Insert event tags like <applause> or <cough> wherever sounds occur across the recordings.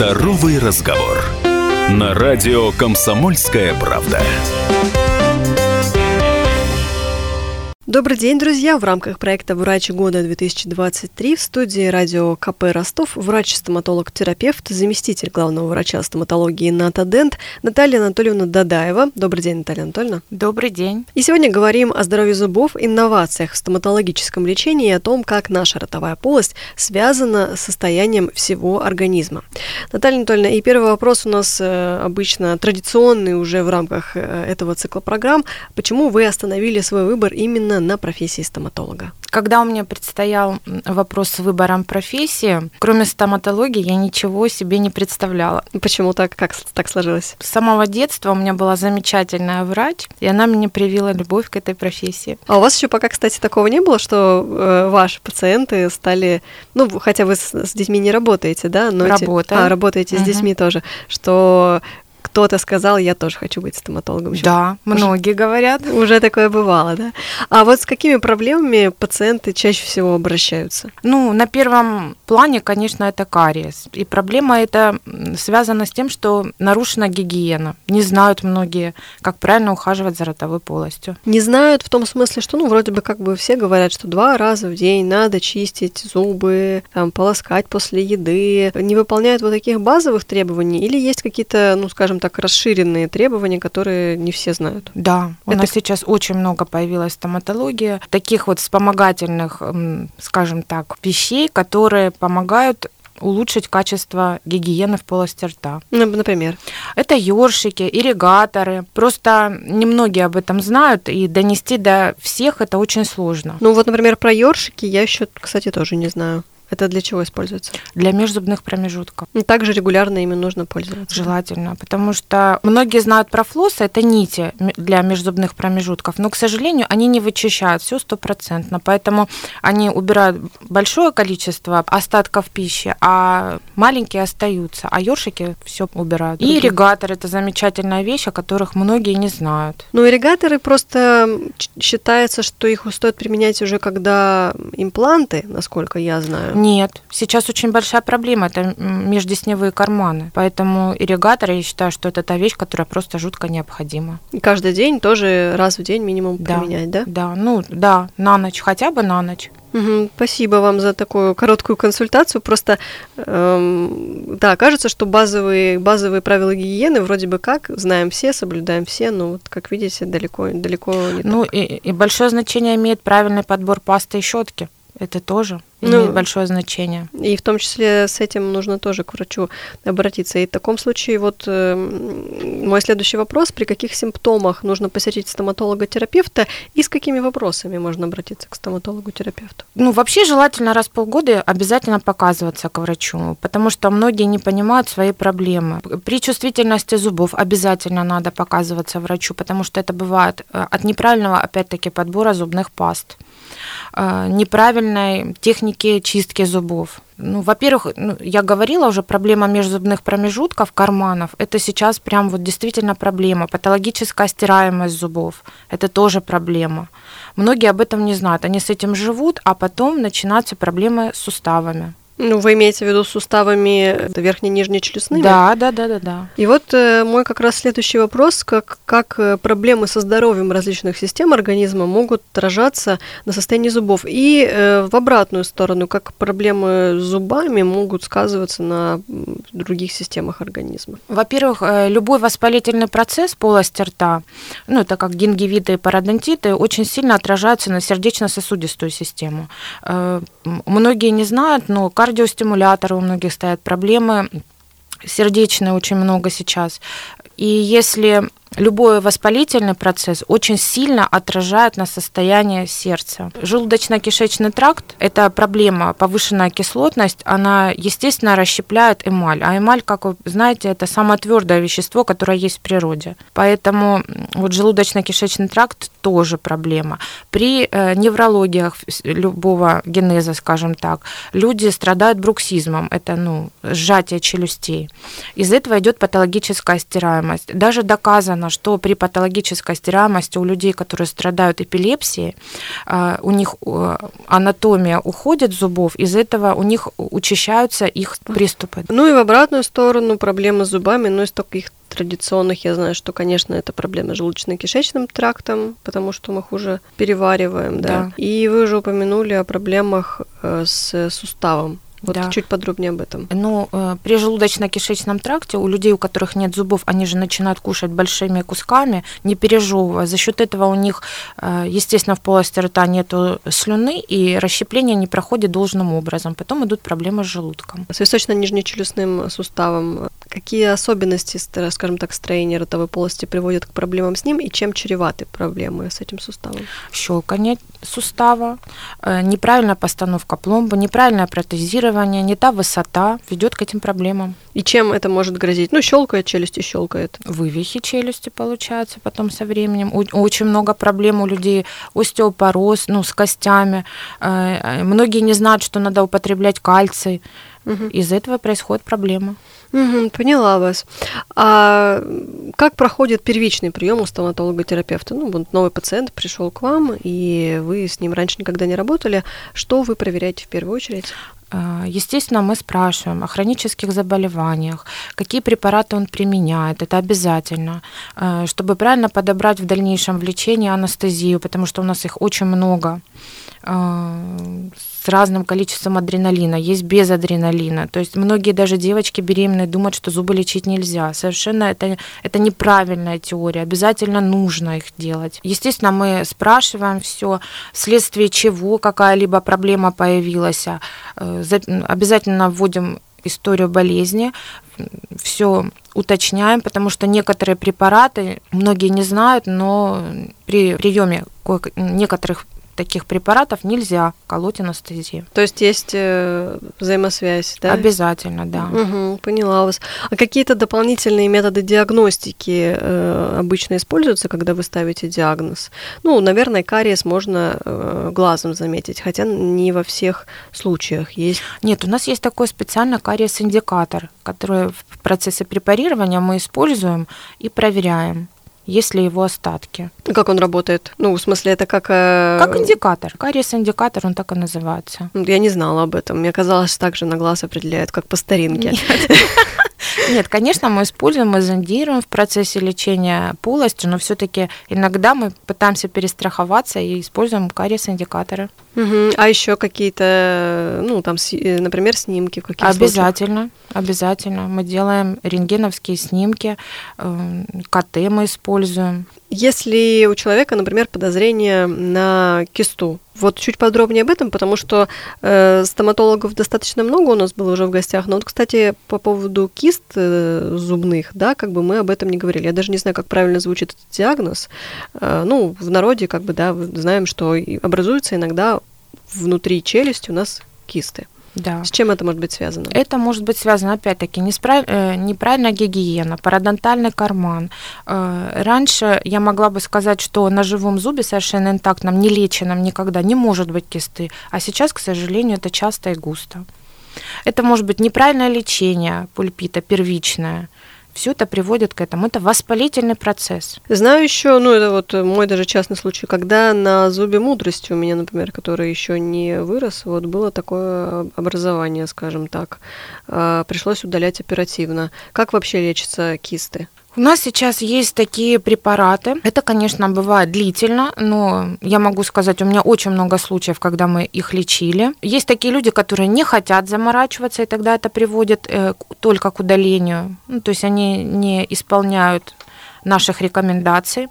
Здоровый разговор. На радио «Комсомольская правда». Добрый день, друзья! В рамках проекта «Врач года-2023» в студии радио КП Ростов врач-стоматолог-терапевт, заместитель главного врача стоматологии НАТА Дент Наталья Анатольевна Дадаева. Добрый день, Наталья Анатольевна. Добрый день. И сегодня говорим о здоровье зубов, инновациях в стоматологическом лечении и о том, как наша ротовая полость связана с состоянием всего организма. Наталья Анатольевна, и первый вопрос у нас э, обычно традиционный уже в рамках э, этого цикла программ. Почему вы остановили свой выбор именно на профессии стоматолога? Когда у меня предстоял вопрос с выбором профессии, кроме стоматологии я ничего себе не представляла. Почему так? Как так сложилось? С самого детства у меня была замечательная врач, и она мне привила любовь к этой профессии. А у вас еще пока, кстати, такого не было, что э, ваши пациенты стали, ну, хотя вы с, с детьми не работаете, да? Но Работаю. Эти, а, работаете угу. с детьми тоже, что кто-то сказал, я тоже хочу быть стоматологом. Да, уже, многие говорят. Уже такое бывало, да. А вот с какими проблемами пациенты чаще всего обращаются? Ну, на первом плане, конечно, это кариес. И проблема эта связана с тем, что нарушена гигиена. Не знают многие, как правильно ухаживать за ротовой полостью. Не знают в том смысле, что, ну, вроде бы как бы все говорят, что два раза в день надо чистить зубы, там, полоскать после еды. Не выполняют вот таких базовых требований или есть какие-то, ну, скажем так, расширенные требования, которые не все знают. Да, у Это... нас сейчас очень много появилась стоматология, таких вот вспомогательных, скажем так, вещей, которые помогают улучшить качество гигиены в полости рта. Ну, например? Это ёршики, ирригаторы. Просто немногие об этом знают, и донести до всех это очень сложно. Ну вот, например, про ёршики я еще, кстати, тоже не знаю. Это для чего используется? Для межзубных промежутков. И также регулярно ими нужно пользоваться. Желательно, потому что многие знают про флоссы, это нити для межзубных промежутков, но, к сожалению, они не вычищают все стопроцентно, поэтому они убирают большое количество остатков пищи, а маленькие остаются, а ёршики все убирают. И ирригатор – это замечательная вещь, о которых многие не знают. Ну, ирригаторы просто считается, что их стоит применять уже когда импланты, насколько я знаю. Нет, сейчас очень большая проблема, это междесневые карманы. Поэтому ирригаторы, я считаю, что это та вещь, которая просто жутко необходима. И каждый день тоже раз в день минимум да, применять, да? Да, ну да, на ночь, хотя бы на ночь. Угу, спасибо вам за такую короткую консультацию. Просто, эм, да, кажется, что базовые, базовые правила гигиены вроде бы как знаем все, соблюдаем все, но вот, как видите, далеко, далеко не Ну так. и, и большое значение имеет правильный подбор пасты и щетки. Это тоже ну, имеет большое значение. И в том числе с этим нужно тоже к врачу обратиться. И в таком случае вот э, мой следующий вопрос, при каких симптомах нужно посетить стоматолога-терапевта и с какими вопросами можно обратиться к стоматологу-терапевту? Ну, вообще желательно раз в полгода обязательно показываться к врачу, потому что многие не понимают свои проблемы. При чувствительности зубов обязательно надо показываться врачу, потому что это бывает э, от неправильного, опять-таки, подбора зубных паст неправильной техники техники чистки зубов. Ну, во-первых, ну, я говорила уже, проблема межзубных промежутков, карманов, это сейчас прям вот действительно проблема. Патологическая стираемость зубов, это тоже проблема. Многие об этом не знают, они с этим живут, а потом начинаются проблемы с суставами. Ну, вы имеете в виду суставами верхней нижней челюстными? Да, да, да, да, да. И вот э, мой как раз следующий вопрос, как, как э, проблемы со здоровьем различных систем организма могут отражаться на состоянии зубов. И э, в обратную сторону, как проблемы с зубами могут сказываться на других системах организма. Во-первых, э, любой воспалительный процесс полости рта, ну, это как гингивиты и пародонтиты, очень сильно отражаются на сердечно-сосудистую систему. Э, многие не знают, но кардио кардиостимуляторы у многих стоят, проблемы сердечные очень много сейчас. И если любой воспалительный процесс очень сильно отражает на состояние сердца. Желудочно-кишечный тракт – это проблема, повышенная кислотность, она, естественно, расщепляет эмаль. А эмаль, как вы знаете, это самое твердое вещество, которое есть в природе. Поэтому вот желудочно-кишечный тракт тоже проблема. При э, неврологиях любого генеза, скажем так, люди страдают бруксизмом, это ну, сжатие челюстей. Из этого идет патологическая стираемость. Даже доказано, доказано, что при патологической стериамости у людей, которые страдают эпилепсией, э, у них э, анатомия уходит зубов, из этого у них учащаются их приступы. Ну и в обратную сторону проблемы с зубами, но из таких традиционных я знаю, что, конечно, это проблема с желудочно-кишечным трактом, потому что мы хуже перевариваем, да. да. И вы уже упомянули о проблемах с суставом. Вот да. чуть подробнее об этом. Ну, э, при желудочно-кишечном тракте у людей, у которых нет зубов, они же начинают кушать большими кусками, не пережевывая. За счет этого у них, э, естественно, в полости рта нет слюны, и расщепление не проходит должным образом. Потом идут проблемы с желудком. С височно-нижнечелюстным суставом какие особенности, скажем так, строения ротовой полости приводят к проблемам с ним, и чем чреваты проблемы с этим суставом? Щелканье сустава, э, неправильная постановка пломбы, неправильное протезирование, не та высота ведет к этим проблемам. И чем это может грозить? Ну, щелкает челюсти, щелкает. Вывихи челюсти получаются потом со временем. Очень много проблем у людей. Остеопороз, ну, с костями. Э, э, многие не знают, что надо употреблять кальций. Угу. Из этого происходит проблема. Угу, поняла вас. А как проходит первичный прием у стоматолога-терапевта? Ну, вот новый пациент пришел к вам, и вы с ним раньше никогда не работали. Что вы проверяете в первую очередь? Э, естественно, мы спрашиваем о хронических заболеваниях, какие препараты он применяет, это обязательно, э, чтобы правильно подобрать в дальнейшем в лечении анестезию, потому что у нас их очень много с разным количеством адреналина, есть без адреналина. То есть многие даже девочки беременные думают, что зубы лечить нельзя. Совершенно это, это неправильная теория. Обязательно нужно их делать. Естественно, мы спрашиваем все, вследствие чего какая-либо проблема появилась. Э, обязательно вводим историю болезни, все уточняем, потому что некоторые препараты, многие не знают, но при приеме некоторых таких препаратов нельзя колоть анестезию. То есть есть э, взаимосвязь, да? Обязательно, да. Угу, поняла вас. А какие-то дополнительные методы диагностики э, обычно используются, когда вы ставите диагноз? Ну, наверное, кариес можно э, глазом заметить, хотя не во всех случаях есть. Нет, у нас есть такой специальный кариес-индикатор, который в процессе препарирования мы используем и проверяем есть ли его остатки. Как он работает? Ну, в смысле, это как... Э... Как индикатор. Кариес-индикатор, он так и называется. Я не знала об этом. Мне казалось, так же на глаз определяют, как по старинке. <laughs> Нет, конечно, мы используем, мы зондируем в процессе лечения полости, но все-таки иногда мы пытаемся перестраховаться и используем кариес-индикаторы. Угу. А еще какие-то, ну, там, э, например, снимки в каких Обязательно, случаях? обязательно. Мы делаем рентгеновские снимки, э, КТ мы используем. Если у человека, например, подозрение на кисту, вот чуть подробнее об этом, потому что э, стоматологов достаточно много у нас было уже в гостях. Но вот, кстати, по поводу кист э, зубных, да, как бы мы об этом не говорили. Я даже не знаю, как правильно звучит этот диагноз. Э, ну, в народе, как бы, да, знаем, что образуются иногда внутри челюсти у нас кисты. Да. С чем это может быть связано? Это может быть связано, опять-таки, э, неправильная гигиена, парадонтальный карман. Э, раньше я могла бы сказать, что на живом зубе совершенно интактном, нелеченном никогда не может быть кисты, а сейчас, к сожалению, это часто и густо. Это может быть неправильное лечение пульпита, первичное, все это приводит к этому. Это воспалительный процесс. Знаю еще, ну это вот мой даже частный случай, когда на зубе мудрости у меня, например, который еще не вырос, вот было такое образование, скажем так. А, пришлось удалять оперативно. Как вообще лечатся кисты? У нас сейчас есть такие препараты. Это, конечно, бывает длительно, но я могу сказать, у меня очень много случаев, когда мы их лечили. Есть такие люди, которые не хотят заморачиваться, и тогда это приводит э, только к удалению. Ну, то есть они не исполняют наших рекомендаций.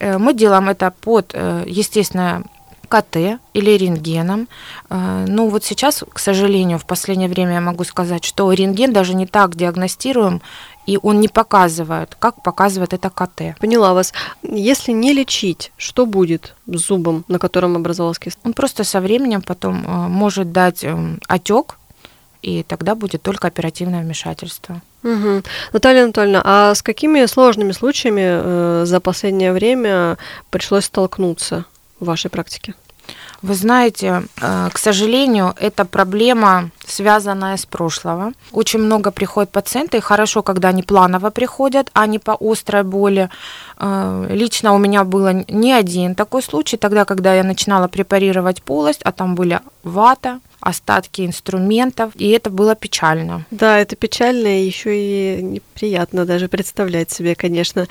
Э, мы делаем это под, э, естественно, КТ или рентгеном. Ну вот сейчас, к сожалению, в последнее время я могу сказать, что рентген даже не так диагностируем и он не показывает, как показывает это КТ. Поняла вас. Если не лечить, что будет с зубом, на котором образовался кист? Он просто со временем потом э, может дать эм, отек, и тогда будет только оперативное вмешательство. Угу. Наталья Анатольевна, а с какими сложными случаями э, за последнее время пришлось столкнуться в вашей практике? Вы знаете, э, к сожалению, эта проблема связанное с прошлого. Очень много приходят пациенты, и хорошо, когда они планово приходят, а не по острой боли. Э, лично у меня было не один такой случай, тогда, когда я начинала препарировать полость, а там были вата, остатки инструментов, и это было печально. Да, это печально и еще и неприятно даже представлять себе, конечно.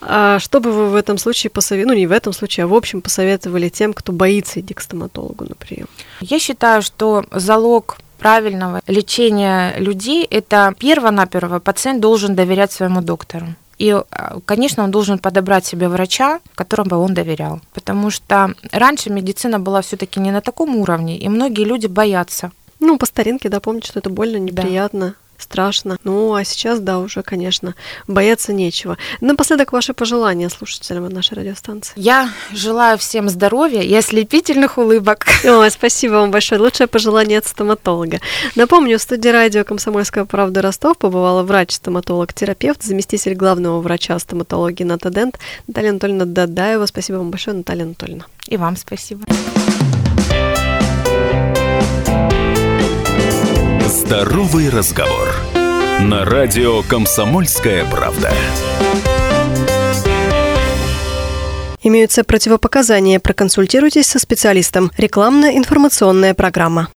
А что бы вы в этом случае посоветовали, ну не в этом случае, а в общем посоветовали тем, кто боится идти к стоматологу на прием? Я считаю, что залог правильного лечения людей – это перво-наперво пациент должен доверять своему доктору. И, э, конечно, он должен подобрать себе врача, которому он доверял. Потому что раньше медицина была все-таки не на таком уровне, и многие люди боятся. Ну, по старинке, да, помнить, что это больно, неприятно. Страшно. Ну, а сейчас, да, уже, конечно, бояться нечего. Напоследок, ваши пожелания слушателям нашей радиостанции. Я желаю всем здоровья и ослепительных улыбок. Ой, спасибо вам большое. Лучшее пожелание от стоматолога. Напомню, в студии радио «Комсомольская правда» Ростов побывала врач-стоматолог-терапевт, заместитель главного врача стоматологии Натадент Наталья Анатольевна Дадаева. Спасибо вам большое, Наталья Анатольевна. И вам спасибо. Здоровый разговор. На радио «Комсомольская правда». Имеются противопоказания. Проконсультируйтесь со специалистом. Рекламно-информационная программа.